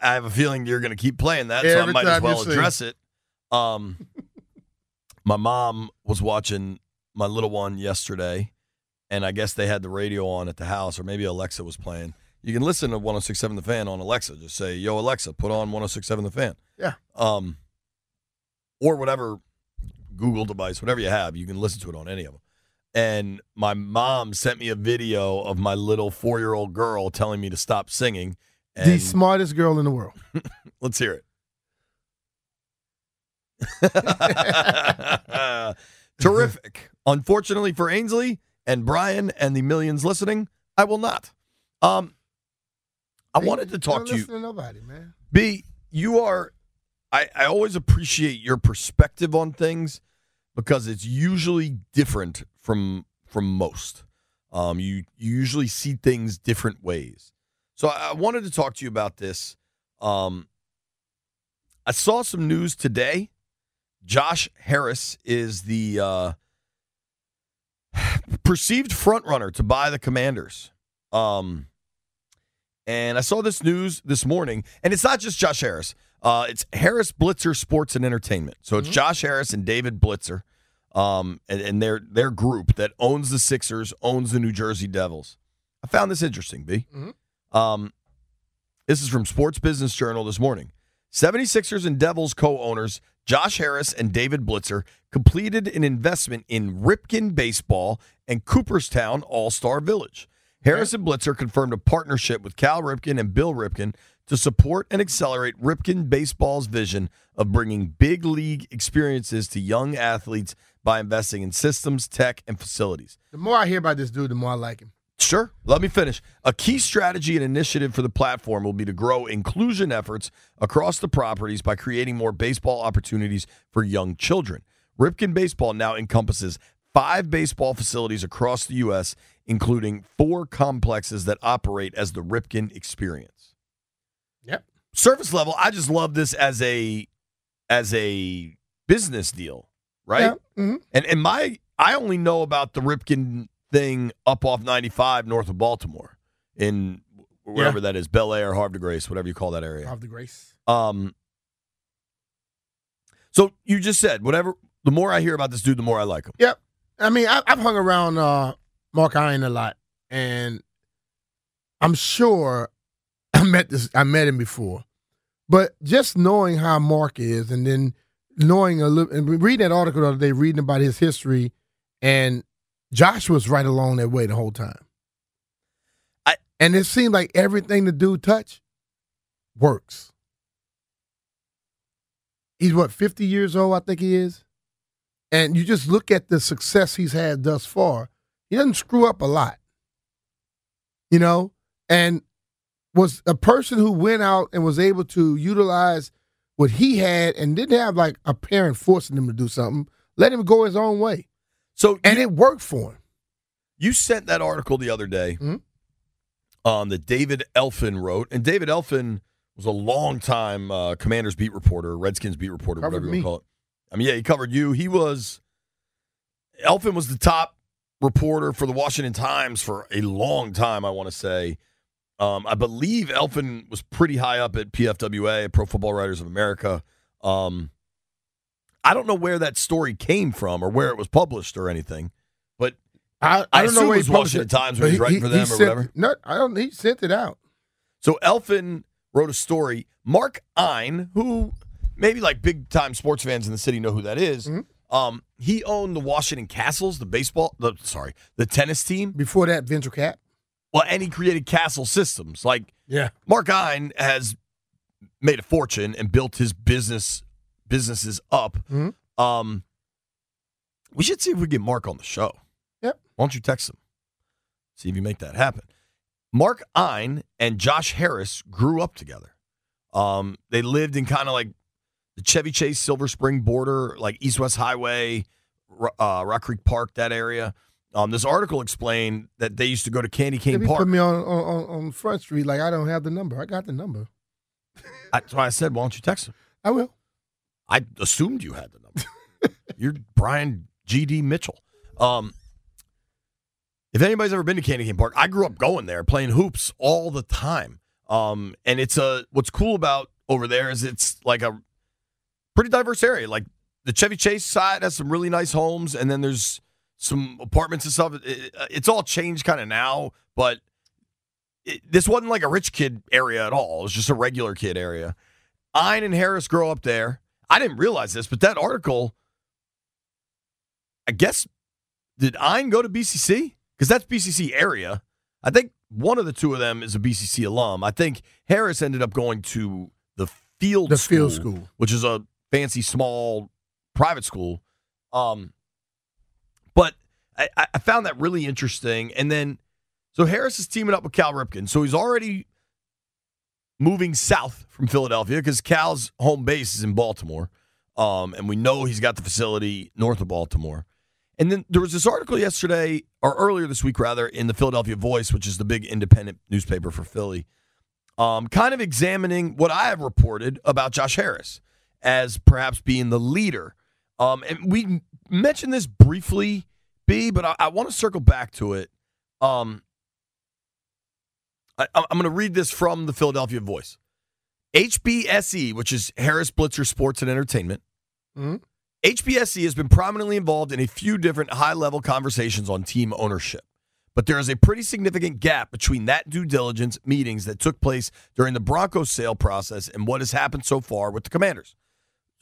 I have a feeling you're going to keep playing that, so I might as well address it. Um, my mom was watching my little one yesterday, and I guess they had the radio on at the house, or maybe Alexa was playing. You can listen to 1067 The Fan on Alexa. Just say, "Yo, Alexa, put on 1067 The Fan." Yeah. Um, or whatever Google device, whatever you have, you can listen to it on any of them. And my mom sent me a video of my little four year old girl telling me to stop singing. And the smartest girl in the world. let's hear it. Terrific. Unfortunately for Ainsley and Brian and the millions listening, I will not. Um, I wanted to talk to you. to nobody, man. B, you are. I, I always appreciate your perspective on things because it's usually different from from most. Um, you you usually see things different ways. So I, wanted to talk to you about this. Um, I saw some news today. Josh Harris is the uh, perceived frontrunner to buy the Commanders. Um, and I saw this news this morning, and it's not just Josh Harris. Uh, it's Harris Blitzer Sports and Entertainment. So it's Josh Harris and David Blitzer, um, and, and their their group that owns the Sixers, owns the New Jersey Devils. I found this interesting, B. Um, this is from Sports Business Journal this morning. 76ers and Devils co owners Josh Harris and David Blitzer completed an investment in Ripken Baseball and Cooperstown All Star Village. Harris and Blitzer confirmed a partnership with Cal Ripken and Bill Ripken to support and accelerate Ripken Baseball's vision of bringing big league experiences to young athletes by investing in systems, tech, and facilities. The more I hear about this dude, the more I like him. Sure. Let me finish. A key strategy and initiative for the platform will be to grow inclusion efforts across the properties by creating more baseball opportunities for young children. Ripken Baseball now encompasses five baseball facilities across the U.S., including four complexes that operate as the Ripken Experience. Yep. Surface level, I just love this as a as a business deal, right? Yeah. hmm And and my I only know about the Ripken thing up off 95 north of Baltimore in wherever that is, Bel Air, Havre de Grace, whatever you call that area. Of the grace. Um So you just said whatever the more I hear about this dude, the more I like him. Yep. I mean, I, I've hung around uh, Mark Ein a lot, and I'm sure I met this. I met him before, but just knowing how Mark is, and then knowing a little, and reading that article the other day, reading about his history, and Josh was right along that way the whole time. I- and it seemed like everything the dude touch works. He's what 50 years old, I think he is. And you just look at the success he's had thus far. He doesn't screw up a lot. You know, and was a person who went out and was able to utilize what he had and didn't have like a parent forcing him to do something. Let him go his own way. So And it worked for him. you sent that article the other day Mhm. um, that David Elfin wrote, and David Elfin was a long time uh, Commanders beat reporter, Redskins beat reporter, Covered whatever you me. want to call it. I mean, yeah, he covered you. He was Elfin was the top reporter for the Washington Times for a long time. I want to say. Um, I believe Elfin was pretty high up at PFWA, Pro Football Writers of America. Um, I don't know where that story came from or where it was published or anything, but I, I I don't know where it he was published Washington Times when he was writing for them or sent- whatever. No, I don't. He sent it out. So Elfin wrote a story. Mark Ein, who maybe like big time sports fans in the city know who that is, Mhm. Um, he owned the Washington Kastles, the baseball, the sorry, the tennis team. Before that, Venture Cap. Well, and he created Kastle Systems. Like Yeah. Mark Ein has made a fortune and built his business businesses up. Mhm. Um, we should see if we get Mark on the show. Yep. Why don't you text him? See if you make that happen. Mark Ein and Josh Harris grew up together. Um, they lived in kind of like the Chevy Chase Silver Spring border, like East West Highway, uh, Rock Creek Park, that area. Um, this article explained that they used to go to Candy Cane Park. put me on, on on on Front Street, like I don't have the number. I got the number. That's why I said, why don't you text him? I will. I assumed you had the number. You're Brian G.D. Mitchell. Um, if anybody's ever been to Candy Cane Park, I grew up going there playing hoops all the time. Um, and it's a what's cool about over there is it's like a pretty diverse area. Like the Chevy Chase side has some really nice homes, and then there's some apartments and stuff. It- it's all changed kind of now, but it, this wasn't like a rich kid area at all. It was just a regular kid area. Ein and Harris grow up there. I didn't realize this, but that article, I guess, did Ein go to BCC? Because that's BCC area. I think one of the two of them is a BCC alum. I think Harris ended up going to the field The school, field school. which is a fancy small private school. Um, but I, I found that really interesting. And then, so Harris is teaming up with Cal Ripken. So he's already moving south from Philadelphia because Cal's home base is in Baltimore. Um, and we know he's got the facility north of Baltimore. And then there was this article yesterday, or earlier this week, rather, in the Philadelphia Voice, which is the big independent newspaper for Philly, um, kind of examining what I have reported about Josh Harris as perhaps being the leader. Um, and we mentioned this briefly, B, but I, I want to circle back to it. Um, I, I'm going to read this from the Philadelphia Voice. HBSE, which is Harris Blitzer Sports and Entertainment, Mhm. HBSE has been prominently involved in a few different high level conversations on team ownership. But there is a pretty significant gap between that due diligence meetings that took place during the Broncos sale process and what has happened so far with the Commanders.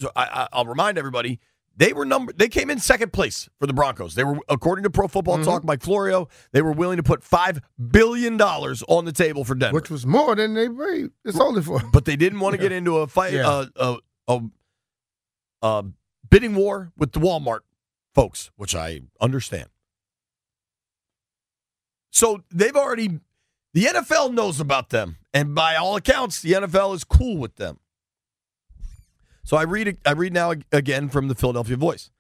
So I, I, I'll remind everybody they were number they came in second place for the Broncos. They were according to Pro Football Talk, Mike Florio, they were willing to put five billion dollars on the table for Denver Which was more than they paid. It's only for. but they didn't want to get into a fight, Yeah. uh, a, a, a bidding war with the Walmart folks, which I understand. So they've already, the NFL knows about them, and by all accounts, the NFL is cool with them. So I read, I read now again from the Philadelphia Voice.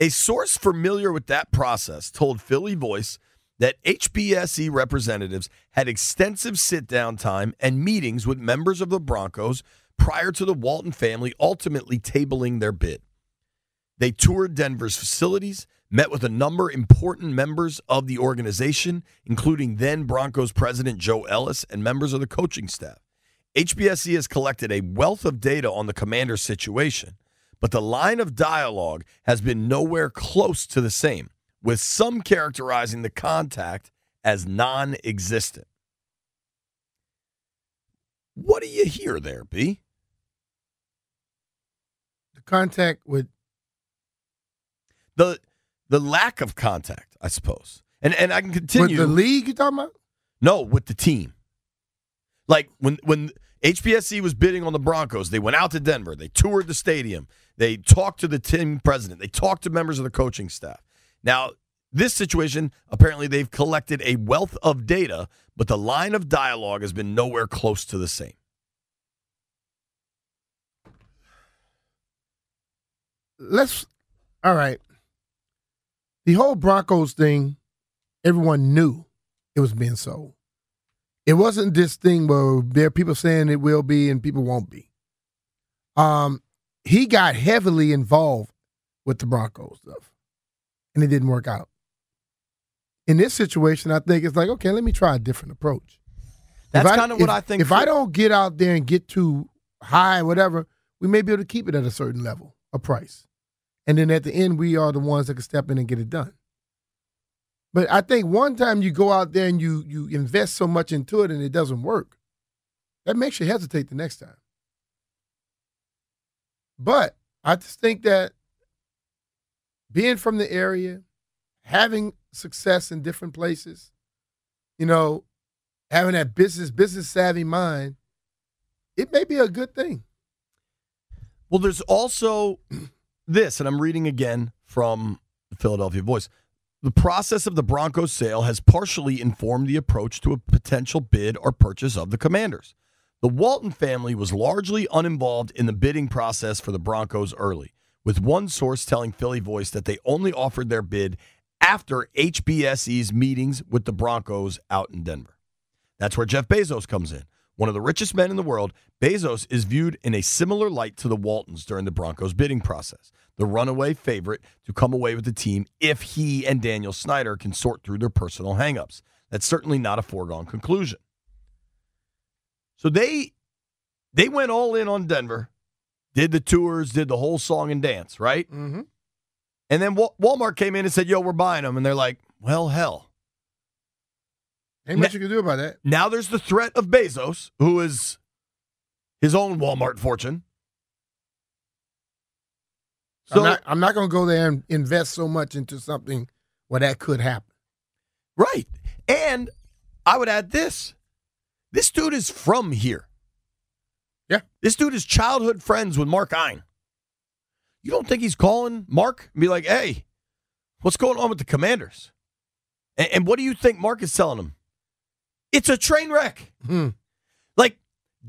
A source familiar with that process told Philly Voice that HBSE representatives had extensive sit down time and meetings with members of the Broncos prior to the Walton family ultimately tabling their bid. They toured Denver's facilities, met with a number important members of the organization, including then Broncos president Joe Ellis and members of the coaching staff. HBSE has collected a wealth of data on the commander's situation, but the line of dialogue has been nowhere close to the same, with some characterizing the contact as non existent. What do you hear there, B? The contact with The the lack of contact, I suppose. And and I can continue with the league you talking about? No, with the team. Like when when HBSE was bidding on the Broncos, they went out to Denver, they toured the stadium, they talked to the team president, they talked to members of the coaching staff. Now, this situation, apparently they've collected a wealth of data, but the line of dialogue has been nowhere close to the same. Let's all right. The whole Broncos thing, everyone knew it was being sold. It wasn't this thing where there are people saying it will be and people won't be. Um, he got heavily involved with the Broncos stuff, and it didn't work out. In this situation, I think it's like, okay, let me try a different approach. That's kind of what if- I think. If I don't get out there and get too high, whatever, we may be able to keep it at a certain level, a price. And then at the end, we are the ones that can step in and get it done. But I think one time you go out there and you you invest so much into it and it doesn't work, that makes you hesitate the next time. But I just think that being from the area, having success in different places, you know, having that business business savvy mind, it may be a good thing. Well, there's also this, and I'm reading again from the Philadelphia Voice. The process of the Broncos sale has partially informed the approach to a potential bid or purchase of the Commanders. The Walton family was largely uninvolved in the bidding process for the Broncos early, with one source telling Philly Voice that they only offered their bid after HBSE's meetings with the Broncos out in Denver. That's where Jeff Bezos comes in. One of the richest men in the world, Bezos is viewed in a similar light to the Waltons during the Broncos bidding process. The runaway favorite to come away with the team if he and Daniel Snyder can sort through their personal hangups. That's certainly not a foregone conclusion. So they they went all in on Denver, did the tours, did the whole song and dance, right? Mm-hmm. And then Walmart came in and said, "Yo, we're buying them," and they're like, "Well, hell." Ain't much you can do about that. Now there's the threat of Bezos, who is his own Walmart fortune. So I'm not, I'm not going to go there and invest so much into something where that could happen. right, and I would add this: this dude is from here. Yeah. this dude is childhood friends with Mark Ein. You don't think he's calling Mark and be like, "Hey, what's going on with the Commanders?" And, and what do you think Mark is telling him? It's a train wreck. Hmm. Like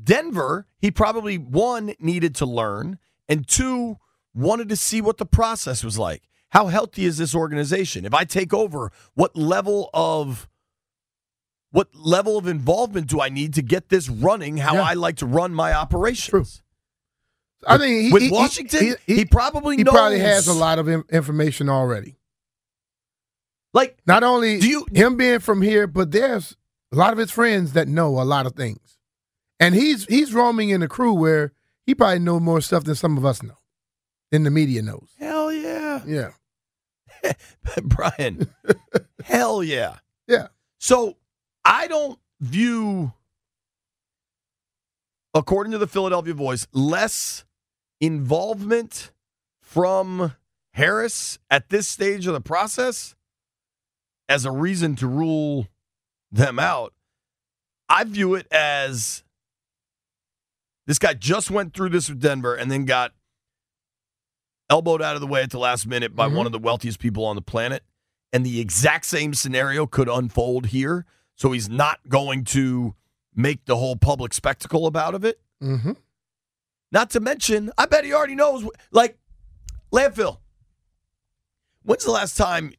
Denver, he probably one needed to learn, and two wanted to see what the process was like. How healthy is this organization? If I take over, what level of what level of involvement do I need to get this running how Yeah. I like to run my operations? I think he, With he- Washington, he, he, he, probably he knows. probably has a lot of information already. Like, Not only Do you- him being from here, but there's a lot of his friends that know a lot of things, and he's he's roaming in a crew where he probably know more stuff than some of us know, than the media knows. hell yeah, Yeah, Brian. hell yeah. yeah. So I don't view, according to the Philadelphia Voice, less involvement from Harris at this stage of the process as a reason to rule them out. I view it as this guy just went through this with Denver and then got elbowed out of the way at the last minute by Mhm. one of the wealthiest people on the planet. And the exact same scenario could unfold here. So he's not going to make the whole public spectacle about of it. Mm-hmm. Not to mention, I bet he already knows. Like, landfill. When's the last time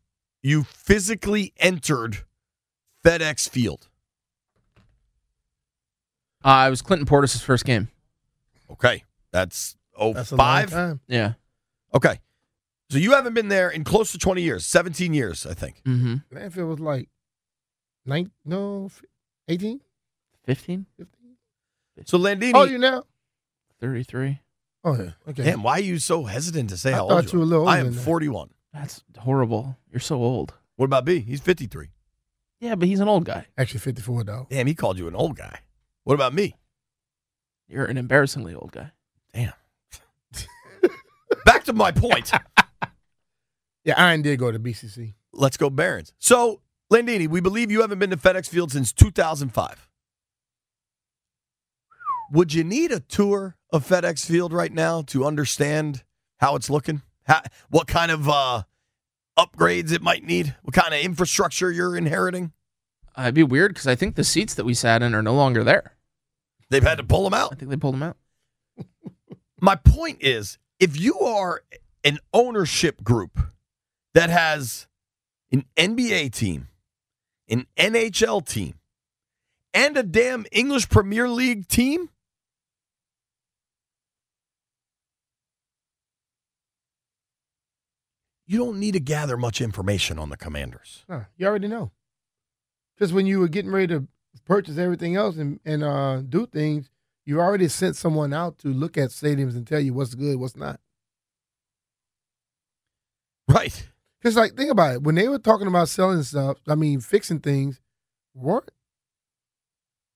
you physically entered FedEx Field? Uh, it was Clinton Portis' first game. Okay, that's oh That's a five. long time. Yeah. Okay, so you haven't been there in close to twenty years, seventeen years, I think. Mm-hmm. Landfill was like nine, no, 18, 15? 15. So Landini, How old are you now? 33. Oh yeah, okay. damn, why are you so hesitant to say I how thought old you were a little I am forty-one. That's horrible. You're so old. What about B? He's fifty-three. Yeah, but he's an old guy. Actually, 54 though. Damn, he called you an old guy. What about me? You're an embarrassingly old guy. Damn. Back to my point. Yeah, Ein did go to BCC. Let's go Barons. So, Landini, we believe you haven't been to FedEx Field since 2005. Would you need a tour of FedEx Field right now to understand how it's looking? How, what kind of uh, upgrades it might need? What kind of infrastructure you're inheriting? Uh, it'd be weird because I think the seats that we sat in are no longer there. They've had to pull them out. I think they pulled them out. My point is if you are an ownership group that has an NBA team, an NHL team, and a damn English Premier League team, you don't need to gather much information on the commanders. Huh, you already know. Because when you were getting ready to purchase everything else and, and uh, do things, you already sent someone out to look at stadiums and tell you what's good, what's not. Right. Because, like, think about it. When they were talking about selling stuff, I mean, fixing things, weren't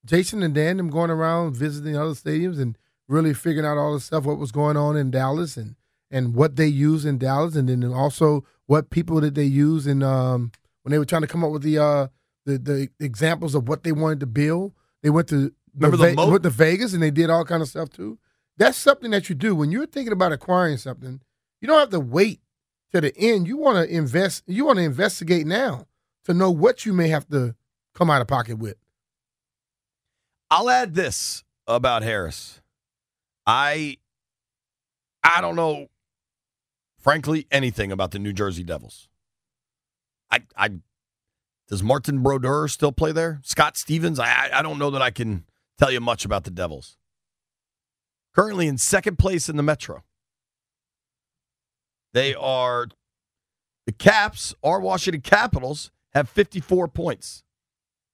Jason and Dan them going around visiting other stadiums and really figuring out all the stuff, what was going on in Dallas and, and what they use in Dallas, and then also what people that they use in um, when they were trying to come up with the uh, the the examples of what they wanted to build. They went to Remember the Ve- moat? went to Vegas and they did all kind of stuff too. That's something that you do when you're thinking about acquiring something. You don't have to wait to the end. You want to invest. You want to investigate now to know what you may have to come out of pocket with. I'll add this about Harris. I I don't know frankly anything about the New Jersey Devils. I I does Martin Brodeur still play there? Scott Stevens? I- I don't know that I can tell you much about the Devils. Currently in second place in the Metro. They are the Caps, our Washington Capitals, have 54 points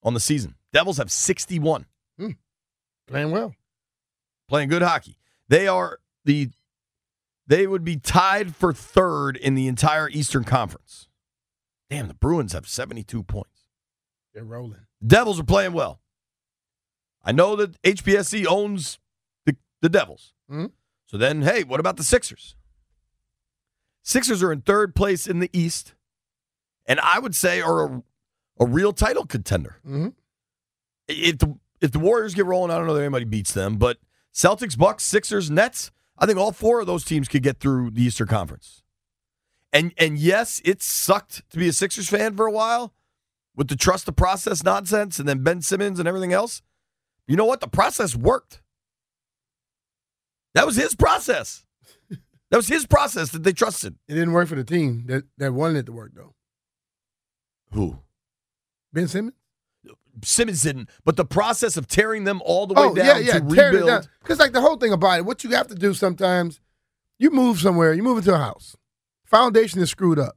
on the season. Devils have 61. Hmm. Playing well. playing good hockey. They are the they would be tied for third in the entire Eastern Conference. Damn, the Bruins have 72 points. They're rolling. Devils are playing well. I know that HBSE owns the, the Devils. Mhm. So then, hey, what about the Sixers? Sixers are in third place in the East, and I would say are a, a real title contender. Mm-hmm. If the if the Warriors get rolling, I don't know that anybody beats them, but Celtics, Bucks, Sixers, Nets, I think all four of those teams could get through the Eastern Conference. And and yes, it sucked to be a Sixers fan for a while with the trust the process nonsense and then Ben Simmons and everything else. You know what? The process worked. That was his process. That was his process that they trusted. It didn't work for the team that, that wanted it to work, though. Who? Ben Simmons? Simmons didn't, but the process of tearing them all the way oh, down yeah, yeah. to it rebuild. Because, like, the whole thing about it, what you have to do sometimes, you move somewhere, you move into a house, foundation is screwed up.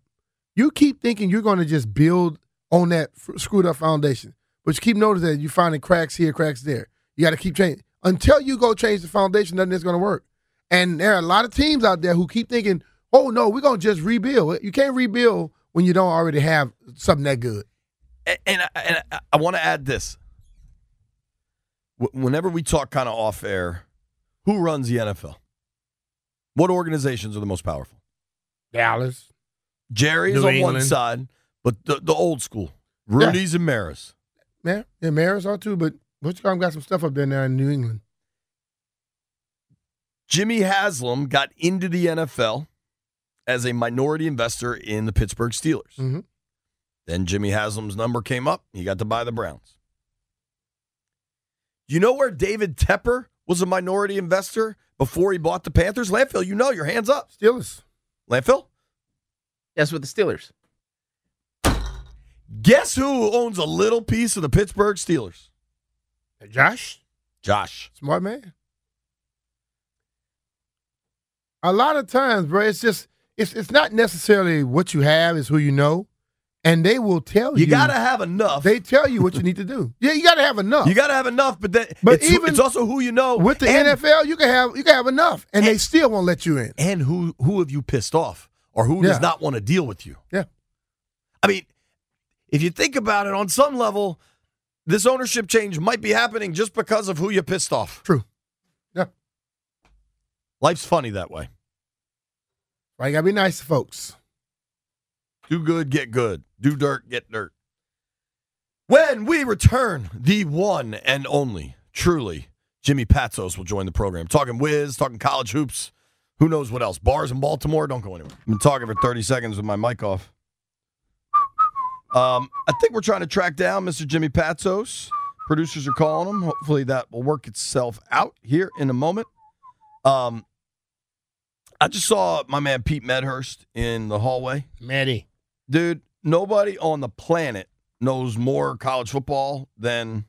You keep thinking you're going to just build on that f- screwed up foundation, but you keep noticing that you're finding cracks here, cracks there. You got to keep changing. Until you go change the foundation, nothing is going to work. And there are a lot of teams out there who keep thinking, oh, no, we're going to just rebuild. You can't rebuild when you don't already have something that good. and, and, I- and I, I want to add this. Whenever we talk kind of off air, who runs the NFL? What organizations are the most powerful? Dallas. Jerry is New on one side, but the, the old school, Rooneys and Maras. Yeah, yeah, Maras are too, but Wichita got some stuff up there now in New England. Jimmy Haslam got into the NFL as a minority investor in the Pittsburgh Steelers. Mhm. Then Jimmy Haslam's number came up. He got to buy the Browns. You know where David Tepper was a minority investor before he bought the Panthers? Landfill, you know, your hands up. Steelers. Landfill? Yes, with the Steelers. Guess who owns a little piece of the Pittsburgh Steelers? Josh, Josh. smart man. A lot of times, bro, it's just it's it's not necessarily what you have, it's who you know, and they will tell you. You got to have enough. They tell you what you need to do. Yeah, you got to have enough. you got to have enough, but then But it's, even it's also who you know. With the and, NFL, you can have you can have enough, and, they still won't let you in. And who who have you pissed off or who Yeah. does not want to deal with you? Yeah. I mean, if you think about it on some level, this ownership change might be happening just because of who you pissed off. True. Yeah. Life's funny that way. Right, you gotta be nice to folks. Do good, get good. Do dirt, get dirt. When we return, the one and only, truly, Jimmy Patsos will join the program. Talking whiz, talking college hoops. Who knows what else? Bars in Baltimore. Don't go anywhere. I've been talking for 30 seconds with my mic off. Um, I think we're trying to track down Mr. Jimmy Patsos. Producers are calling him. Hopefully that will work itself out here in a moment. Um, I just saw my man Pete Medhurst in the hallway. Maddie. Dude, nobody on the planet knows more college football than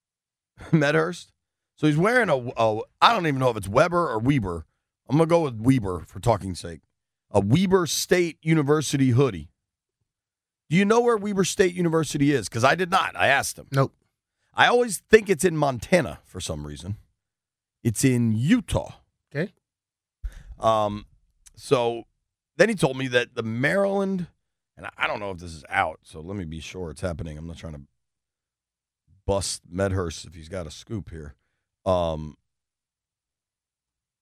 Medhurst. So he's wearing a, a I don't even know if it's Weber or Weber. I'm gonna go with Weber for talking sake. A Weber State University hoodie. Do you know where Weber State University is? Because I did not. I asked him. Nope. I always think it's in Montana for some reason. It's in Utah. Okay. Um, so then he told me that the Maryland, and I don't know if this is out, so let me be sure it's happening. I'm not trying to bust Medhurst if he's got a scoop here. Um,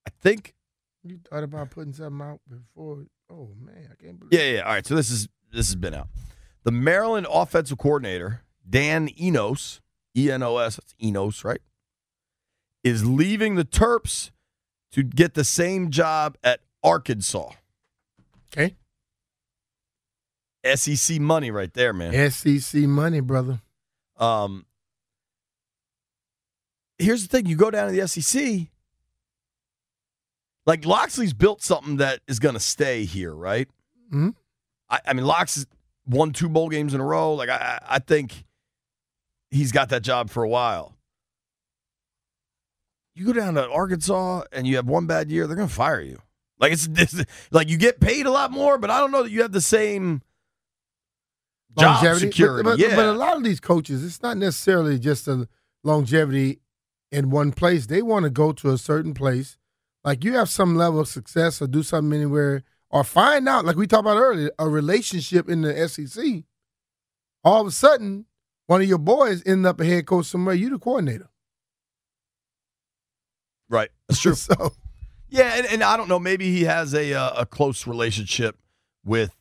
I think, You thought about putting something out before? Oh man, I can't believe. yeah, yeah. All right, so this is this has been out. The Maryland offensive coordinator Dan Enos, E N O S, that's Enos, right? Is leaving the Terps to get the same job at Arkansas. Okay. SEC money right there, man. SEC money, brother. Um, here's the thing: you go down to the SEC. Like Locksley's built something that is going to stay here, right? Mhm. I, I mean, Lox won two bowl games in a row. Like I, I think he's got that job for a while. You go down to Arkansas and you have one bad year, they're going to fire you. Like it's, it's like you get paid a lot more, but I don't know that you have the same job Longevity. But- security. But, yeah, but a lot of these coaches, it's not necessarily just a longevity in one place. They want to go to a certain place. Like you have some level of success or do something anywhere or find out, like we talked about earlier, a relationship in the SEC. All of a sudden, one of your boys end up a head coach somewhere. You the coordinator. Right. That's true. so Yeah, and, and I don't know. Maybe he has a uh, a close relationship with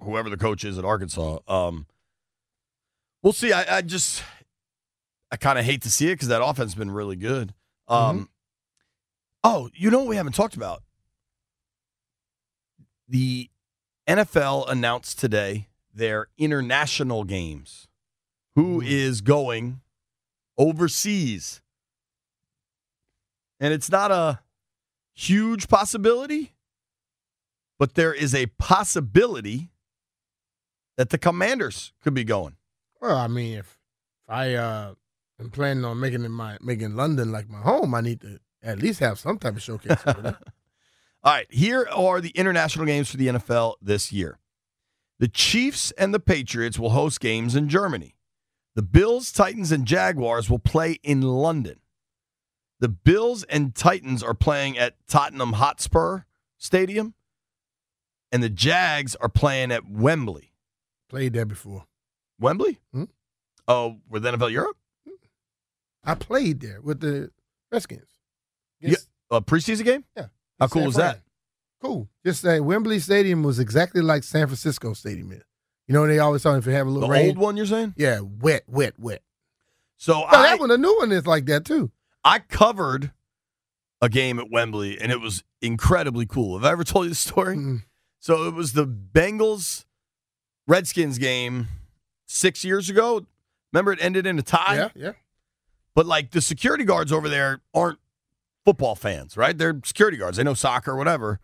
whoever the coach is at Arkansas. Um, we'll see. I, I just I kind of hate to see it because that offense has been really good. Um, Oh, you know what we haven't talked about? The NFL announced today their international games. Who is going overseas? And it's not a huge possibility, but there is a possibility that the commanders could be going. Well, I mean, if, if I uh, am planning on making it my making London like my home, I need to at least have some type of showcase. All right, here are the international games for the NFL this year. The Chiefs and the Patriots will host games in Germany. The Bills, Titans, and Jaguars will play in London. The Bills and Titans are playing at Tottenham Hotspur Stadium, and the Jags are playing at Wembley. Played there before. Wembley? Hmm? Oh, with NFL Europe? I played there with the Redskins. Yeah. A preseason game? Yeah. How cool is that? Cool. Just say Wembley Stadium was exactly like San Francisco Stadium is. You know, they always tell me if you have a The little rain. old one, you're saying? Yeah, wet, wet, wet. So No, I, that one, the new one is like that too. I covered a game at Wembley, and it was incredibly cool. Have I ever told you the story? Mm. So it was the Bengals Redskins game six years ago. Remember, it ended in a tie. Yeah, yeah. But like the security guards over there aren't football fans, right? They're security guards. They know soccer, or whatever.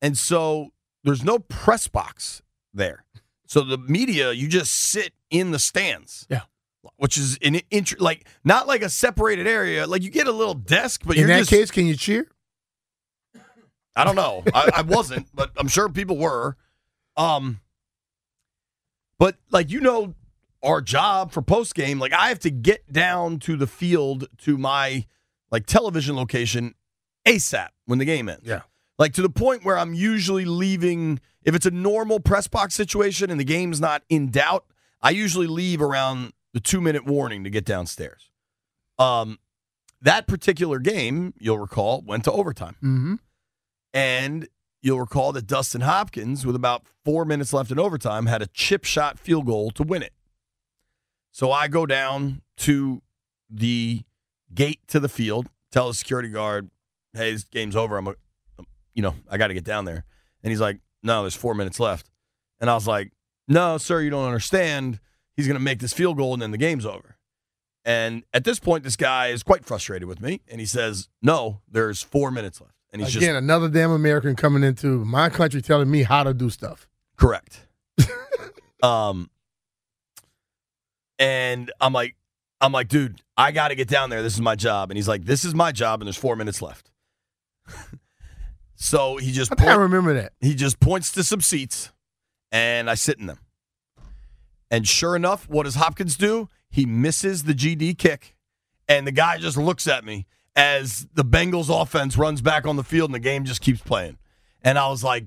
And so there's no press box there. So the media, you just sit in the stands. Yeah. Which is an int- like not like a separated area. Like you get a little desk, but In you're that just case, can you cheer? I don't know. I, I wasn't, but I'm sure people were. Um, but like you know, our job for post game, like I have to get down to the field to my like television location ASAP when the game ends. Yeah. Like to the point where I'm usually leaving. If it's a normal press box situation and the game's not in doubt, I usually leave around the two minute warning to get downstairs. Um, that particular game, you'll recall, went to overtime. Mm-hmm. And you'll recall that Dustin Hopkins, with about four minutes left in overtime, had a chip shot field goal to win it. So I go down to the gate to the field, tell the security guard, "Hey, this game's over. I'm, a, you know, I got to get down there." And he's like, "No, there's four minutes left." And I was like, "No, sir, you don't understand. He's going to make this field goal, and then the game's over." And at this point, this guy is quite frustrated with me, and he says, "No, there's four minutes left." And he's Again, just another damn American coming into my country telling me how to do stuff. Correct. um, and I'm like, I'm like, dude, I got to get down there. This is my job. And he's like, this is my job, and there's four minutes left. so he just I point- remember that. he just points to some seats, and I sit in them. And sure enough, what does Hopkins do? He misses the GD kick, and the guy just looks at me as the Bengals offense runs back on the field, and the game just keeps playing. And I was like,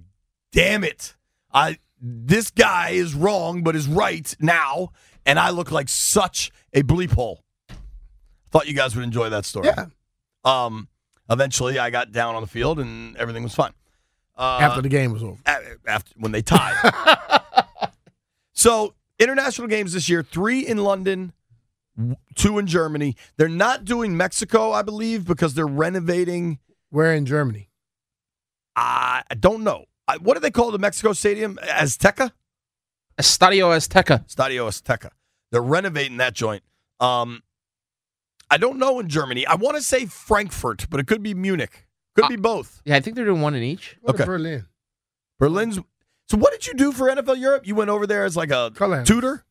"Damn it! I this guy is wrong, but is right now." And I look like such a bleep hole. Thought you guys would enjoy that story. Yeah. Um. Eventually, I got down on the field, and everything was fine. Uh, After the game was over. a- after when they tied. so international games this year: three in London, two in Germany. They're not doing Mexico, I believe, because they're renovating. Where in Germany? I I don't know. I, what do they call the Mexico Stadium? Azteca, Estadio Azteca. Stadio Azteca. They're renovating that joint. Um, I don't know in Germany. I want to say Frankfurt, but it could be Munich. Could Uh, be both. Yeah, I think they're doing one in each. What Okay. Berlin? Berlin's. So what did you do for NFL Europe? You went over there as like a Color tutor.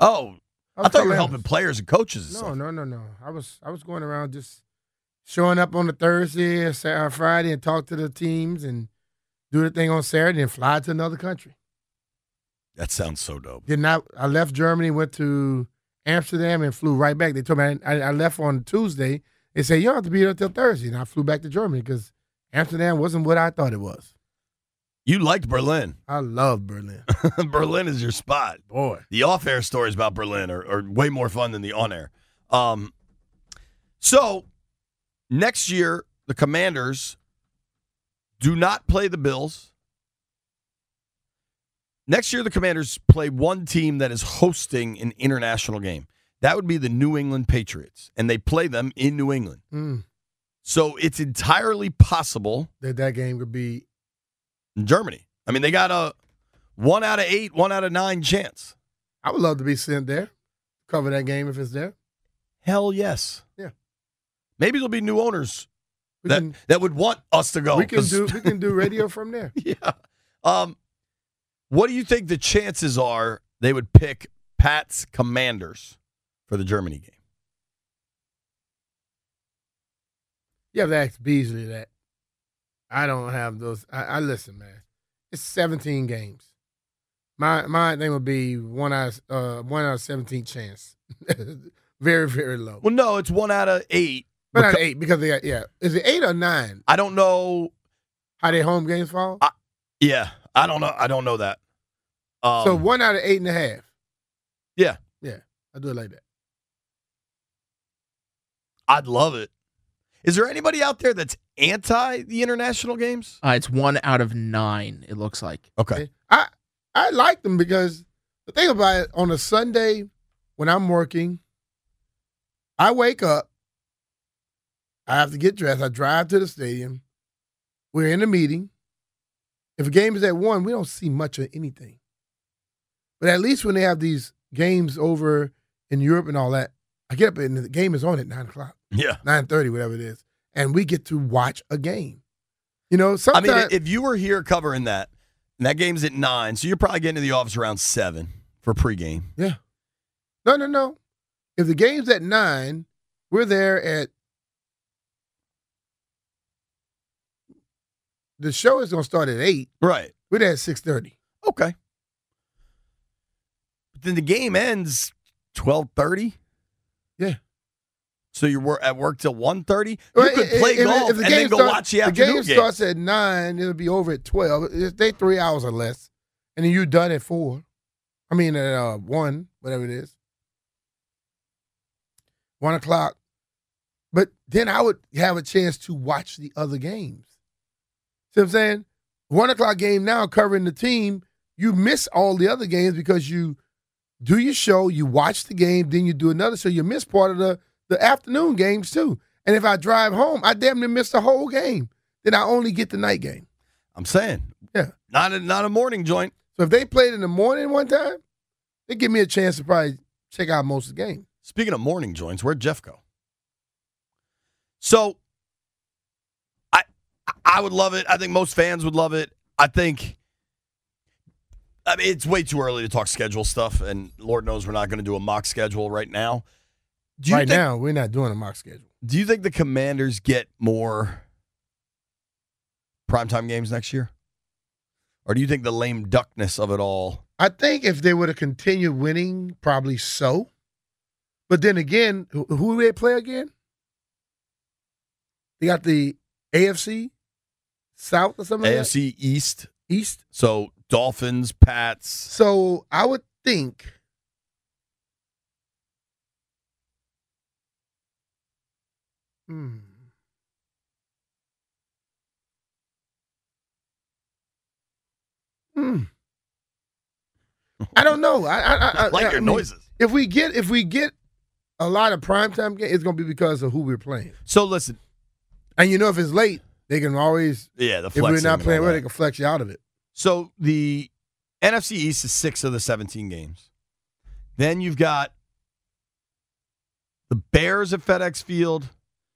Oh, I, was thought you were helping players and coaches. And No, stuff. no, no, no. I was I was going around just showing up on the Thursday or Sa- or Friday and talk to the teams and do the thing on Saturday and fly to another country. That sounds so dope. Did not. I left Germany, went to Amsterdam, and flew right back. They told me I, I, left on Tuesday They said you don't have to be there until Thursday, and I flew back to Germany because Amsterdam wasn't what I thought it was. You liked Berlin. I love Berlin. Berlin is your spot. Boy. The off-air stories about Berlin are, are way more fun than the on-air. Um, so next year, the Commanders do not play the Bills. Next year, the Commanders play one team that is hosting an international game. That would be the New England Patriots, and they play them in New England. Mm, So it's entirely possible that that game could be. in Germany. I mean, they got a one out of eight, one out of nine chance. I would love to be sent there, cover that game if it's there. Hell yes. Yeah. Maybe there'll be new owners We that, can that would want us to go. we can do we can do radio from there. yeah. Um, what do you think the chances are they would pick Pat's Commanders for the Germany game? You have to ask Beasley that. I don't have those. I, I listen, man. It's 17 games. My my thing would be one out of, uh one out of 17 chance. very very low. Well, no, it's one out of eight. But not Beca- eight because they got, yeah. Is it eight or nine? I don't know. How their home games fall? Yeah, I don't know. I don't know that. Um, so one out of eight and a half. Yeah. Yeah. I do it like that. I'd love it. Is there anybody out there that's anti the international games? Uh, it's one out of nine. It looks like. Okay. I I like them because the thing about it on a Sunday when I'm working, I wake up, I have to get dressed, I drive to the stadium, we're in a meeting. If a game is at one, we don't see much of anything. But at least when they have these games over in Europe and all that, I get up and the game is on at nine o'clock, Yeah. nine thirty, whatever it is, and we get to watch a game. You know, I sometimes mean, if you were here covering that, and that game's at nine, so you're probably getting to the office around seven for pregame. Yeah. No, no, no. If the game's at nine, we're there at. The show is gonna start at eight. Right. We're at six thirty. Okay. But then the game ends twelve thirty. Yeah. So you're at work till 1.30? You could play golf and then go watch the the afternoon game The game. starts at nine. It'll be over at twelve. It's- They three hours or less, and then you're done at four. I mean at uh, one, whatever it is, one o'clock. But then I would have a chance to watch the other games. See what I'm saying? One o'clock game now covering the team. You miss all the other games because you do your show, you watch the game, then you do another So You miss part of the the afternoon games too. And if I drive home, I damn near miss the whole game. Then I only get the night game. I'm saying. Yeah. Not a, not a morning joint. So if they played in the morning one time, they give me a chance to probably check out most of the game. Speaking of morning joints, where'd Jeff go? So I would love it. I think most fans would love it. I think I mean it's way too early to talk schedule stuff, and Lord knows we're not going to do a mock schedule right now. Right think, now, we're not doing a mock schedule. Do you think the Commanders get more primetime games next year, or do you think the lame duckness of it all? I think if they were to continue winning, probably so. But then again, who, who do they play again? They got the AFC South or something like that? AFC East, East. so Dolphins, Pats. So I would think Hmm. Hmm. I don't know. I, I, I, I like I your mean, noises. If we get if we get a lot of primetime games, it's gonna be because of who we're playing. So listen, And you know, if it's late, they can always yeah, the if we're not playing well, they can flex you out of it. So the NFC East is six of the 17 games. Then you've got the Bears at FedEx Field.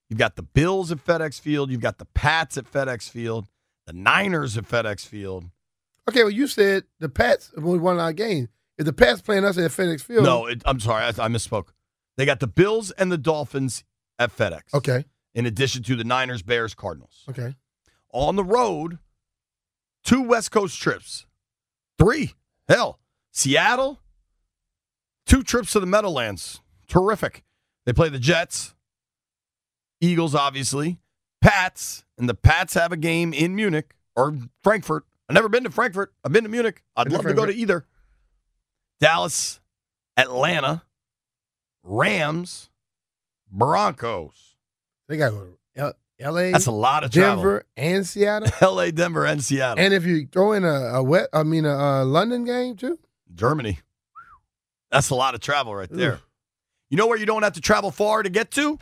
You've got the Bills at FedEx Field. You've got the Pats at FedEx Field. The Niners at FedEx Field. Okay, well, you said the Pats we won our game. If the Pats playing us at FedEx Field, No, it, I'm sorry. I, I misspoke. They got the Bills and the Dolphins at FedEx. Okay, In addition to the Niners, Bears, Cardinals. okay. On the road, two West Coast trips. Three. Hell, Seattle, two trips to the Meadowlands. Terrific. They play the Jets. Eagles, obviously, Pats, and the Pats have a game in Munich or Frankfurt. I've never been to Frankfurt. I've been to Munich. I'd Been love to go to either. Dallas, Atlanta, Rams, Broncos. They got to go L.A., That's a lot of travel. Denver, and Seattle. L.A., Denver, and Seattle. and if you throw in a, a wet, I mean a, uh London game too. Germany. That's a lot of travel right there. Oof. You know where you don't have to travel far to get to?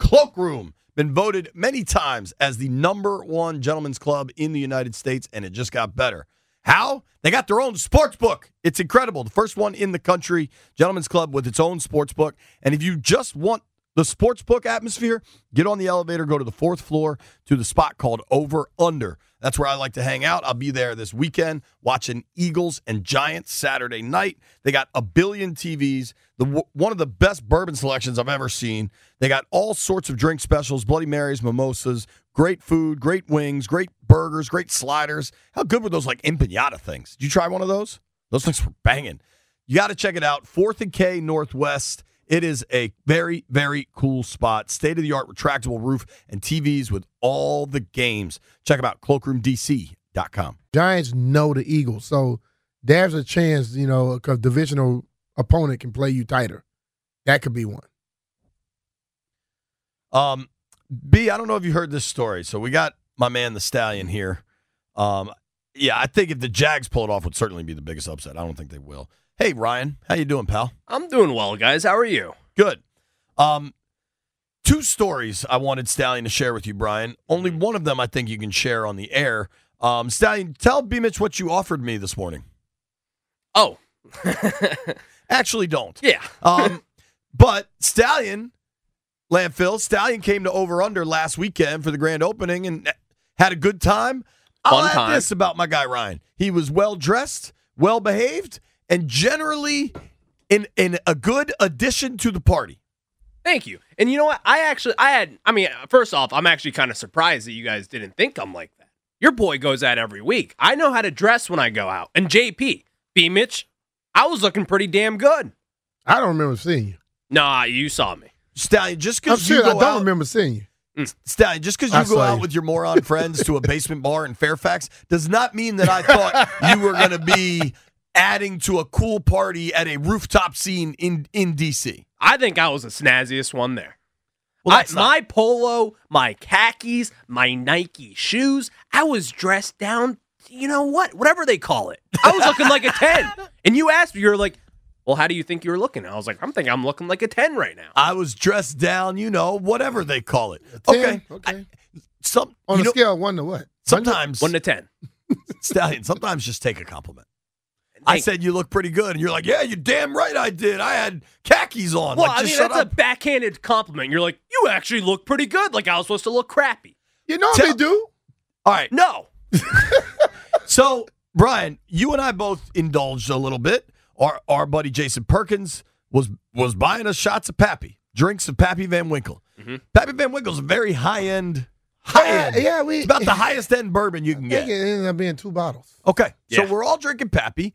Cloakroom. Been voted many times as the number one gentleman's club in the United States, and it just got better. How? They got their own sports book. It's incredible. The first one in the country, Gentleman's Club with its own sports book. And if you just want the sports book atmosphere, get on the elevator, go to the fourth floor to the spot called Over Under. That's where I like to hang out. I'll be there this weekend watching Eagles and Giants Saturday night. They got a billion TVs, the one of the best bourbon selections I've ever seen. They got all sorts of drink specials, Bloody Marys, mimosas, great food, great wings, great burgers, great sliders. How good were those like empanada things? Did you try one of those? Those things were banging. You got to check it out. Fourth and K Northwest. It is a very, very cool spot. State of the art retractable roof and TVs with all the games. Check them out, cloakroomdc.com. Giants know the Eagles, so there's a chance you know a divisional opponent can play you tighter. That could be one. Um, B, I don't know if you heard this story. So we got my man, the Stallion, here. Um, yeah, I think if the Jags pull it off, would certainly be the biggest upset. I don't think they will. Hey, Ryan, how you doing, pal? I'm doing well, guys. How are you? Good. Um, two stories I wanted Stallion to share with you, Brian. Only one of them I think you can share on the air. Um, Stallion, tell B Mitch what you offered me this morning. Oh, Actually, don't. yeah. Um, but Stallion, landfill, Stallion came to over under last weekend for the grand opening and had a good time. I'll Fun add time. this about my guy Ryan. He was well dressed, well behaved, and generally in in a good addition to the party. Thank you. And you know what? I actually, I had, I mean, first off, I'm actually kind of surprised that you guys didn't think I'm like that. Your boy goes out every week. I know how to dress when I go out. And JP, B Mitch, I was looking pretty damn good. I don't remember seeing you. Nah, you saw me. Stallion, just I'm because you sure I go don't out, remember seeing you. Mm. Stallion, just because I you go out you. with your moron friends to a basement bar in Fairfax does not mean that I thought you were going to be adding to a cool party at a rooftop scene in in DC. I think I was the snazziest one there. Well, I- that's not- my polo, my khakis, my Nike shoes, I was dressed down, you know what? Whatever they call it. I was looking like a 10. And you asked me, you're like, well, how do you think you were looking? I was like, I'm thinking I'm looking like a 10 right now. I was dressed down, you know, whatever they call it. Ten? Okay, okay. some On a know, scale of one to what? sometimes 1 to 10. Stallion, sometimes just take a compliment. I said you look pretty good, and you're like, "Yeah, you're damn right, I did. I had khakis on." well, like, I just mean, that's up. a backhanded compliment. You're like, you actually look pretty good. Like I was supposed to look crappy. You know Tell- they do. All right, No. So, Brian, you and I both indulged a little bit. Our our buddy Jason Perkins was was buying us shots of Pappy, drinks of Pappy Van Winkle. Mhm. Pappy Van Winkle's a very high end, high Yeah, end. yeah, we. It's about the highest end bourbon you can get. think it ended up being two bottles. Okay, so we're all drinking Pappy,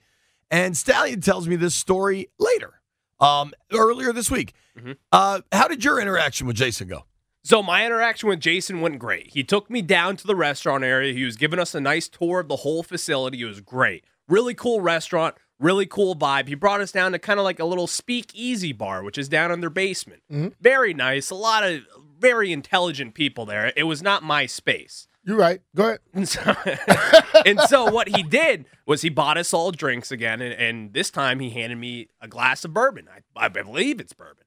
and Stallion tells me this story later, um, earlier this week. Mhm. Uh, how did your interaction with Jason go? So my interaction with Jason went great. He took me down to the restaurant area. He was giving us a nice tour of the whole facility. It was great. Really cool restaurant, really cool vibe. He brought us down to kind of like a little speakeasy bar, which is down in their basement. Mhm. Very nice. A lot of very intelligent people there. It was not my space. You're right. Go ahead. And so, and so what he did was he bought us all drinks again, and, and this time he handed me a glass of bourbon. I, I believe it's bourbon,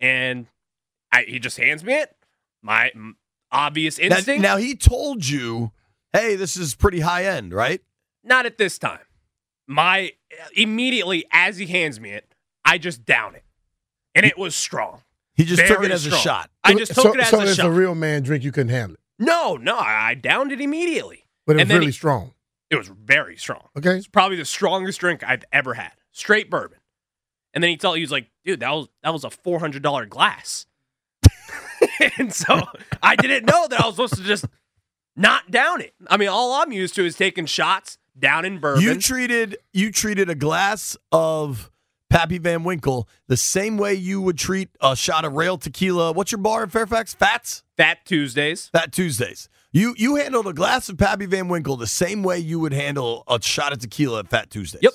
and I, he just hands me it. My mm, obvious instinct, now he told you, "Hey, this is pretty high end, right?" not at this time. My immediately as he hands me it, I just down it, and it was strong. He just took it as a shot. I just took so, it as so a it's shot. a real man drink. You couldn't handle it, no, no, I downed it immediately. but it was really he- strong. It was very strong. Okay. It's probably the strongest drink I've ever had. Straight bourbon. And then he told he was like, dude, that was that was a four hundred dollar glass. and so I didn't know that I was supposed to just not down it. I mean, all I'm used to is taking shots down in bourbon. You treated you treated a glass of Pappy Van Winkle the same way you would treat a shot of rail tequila. What's your bar in Fairfax? Fats? Fat Tuesdays. Fat Tuesdays. You you handled a glass of Pappy Van Winkle the same way you would handle a shot of tequila at Fat Tuesdays. Yep.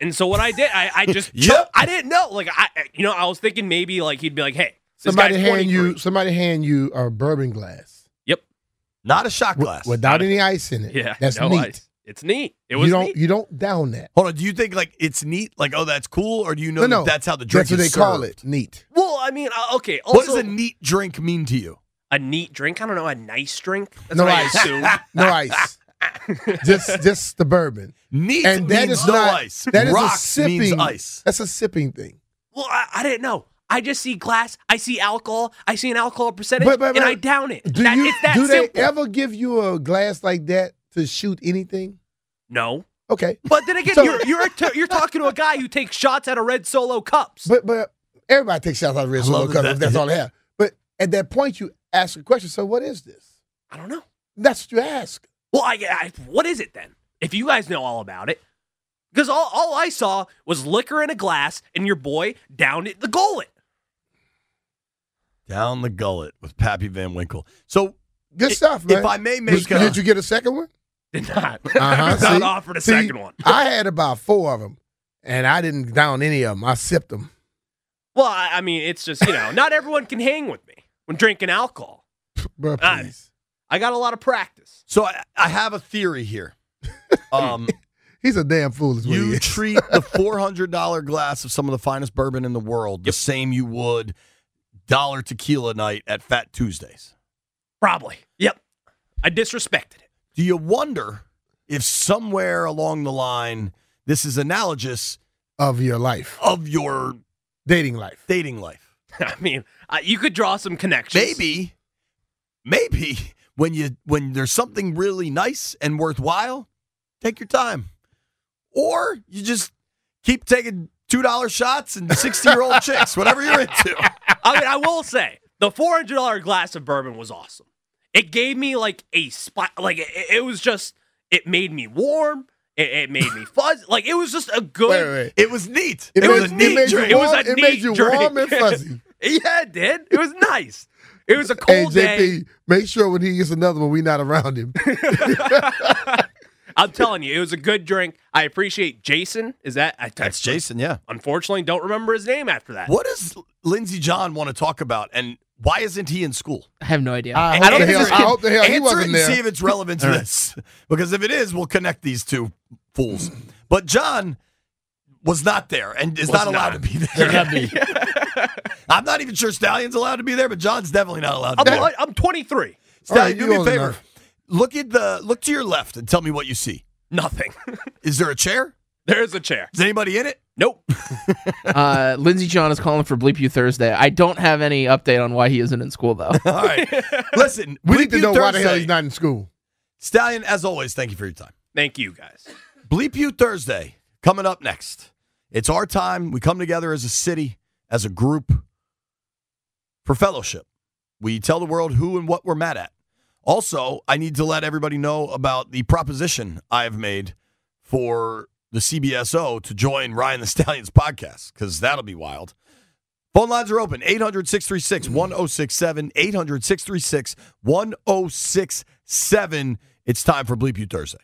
And so what I did, I, I just Yep. cho- I didn't know. Like I, you know, I was thinking maybe like he'd be like, hey, Somebody hand you 23. somebody hand you a bourbon glass Yep. Not a shot wi- glass. without any ice in it. Yeah. that's no, neat. I- it's neat. It was you don't neat. you don't down that. Hold on. Do you think like it's neat? Like, oh, that's cool, or do you know no, that no, that's how the drink That's what they is call it. Neat. Well, I mean, uh, okay. Also, What does a neat drink mean to you? a neat drink? I don't know. A nice drink? That's No what I ice. assume. No ice. just just the bourbon. Neat And that means is no not ice. that is a sipping means ice. That's a sipping thing. well, I, I didn't know. I just see glass. I see alcohol. I see an alcohol percentage, But- but- and I down it. Do That- you it's that do they ever give you a glass like that to shoot anything? No. Okay. But then again, So- you're you're t- you're talking to a guy who takes shots at a red solo cups. But but everybody takes shots at a red I solo love cup that. if that's all they have. But at that point you ask a question, so what is this? I don't know. That's what you ask. Well, I, I what is it then? If you guys know all about it, because all, all I saw was liquor in a glass, and your boy down it the gullet. Down the gullet with Pappy Van Winkle. So, Good I- stuff, man. if I may make Did- a- did you get a second one? Did not. Uh-huh, I was not see? offered a See, second one. I had about four of them, and I didn't down any of them. I sipped them. Well, I, I mean, it's just you know, not everyone can hang with me when drinking alcohol. Bro, Ah, please. I got a lot of practice. so I, I have a theory here. Um, He's a damn fool. Is what he you is. treat the four hundred dollar glass of some of the finest bourbon in the world the same you would dollar tequila night at Fat Tuesdays. Probably. Yep. I disrespected it. Do you wonder if somewhere along the line this is analogous of your life, of your dating life. dating life? I mean, uh, you could draw some connections. Maybe, maybe when you when there's something really nice and worthwhile, take your time, or you just keep taking two dollar shots and sixty year old chicks, whatever you're into. I mean, I will say the four hundred dollar glass of bourbon was awesome. It gave me like a spot. Like it, it was just. It made me warm. It, it made me fuzz. Like it was just a good. Wait, wait, wait. It was neat. It, It, made, was a it neat made you drink. It was warm, a it made you drink. warm and fuzzy. Yeah, it did. It was nice. It was a hey, cold day. JP, make sure when he gets another one, we not around him. I'm telling you, it was a good drink. I appreciate Jason. Is that I, That's I Jason. Yeah. Unfortunately, don't remember his name after that. What does Lindsey John want to talk about, and why isn't he in school? I have no idea. I I, hope, don't the think hell, this I hope the hell he Answer it wasn't and there. see if it's relevant to All right. this. Because if it is, we'll connect these two fools. But John was not there and is Was not allowed to be there. I'm not even sure Stallion's allowed to be there, but John's definitely not allowed to I'm, be there. I'm 23. Stallion, right, do me a favor. enough. Look at the look to your left and tell me what you see. Nothing. Is there a chair? There's a chair. Is anybody in it? Nope. uh, Lindsey John is calling for Bleep You Thursday. I don't have any update on why he isn't in school though. All right. Listen, we Bleep need to You know why the hell he's not in school. Stallion, as always, thank you for your time. Thank you, guys. Bleep You Thursday coming up next. It's our time. We come together as a city, as a group for fellowship. We tell the world who and what we're mad at. Also, I need to let everybody know about the proposition I have made for the CBSO to join Ryan the Stallion's podcast because that'll be wild. Phone lines are open 800 636 1067. 800 636 1067. It's time for Bleep You Thursday.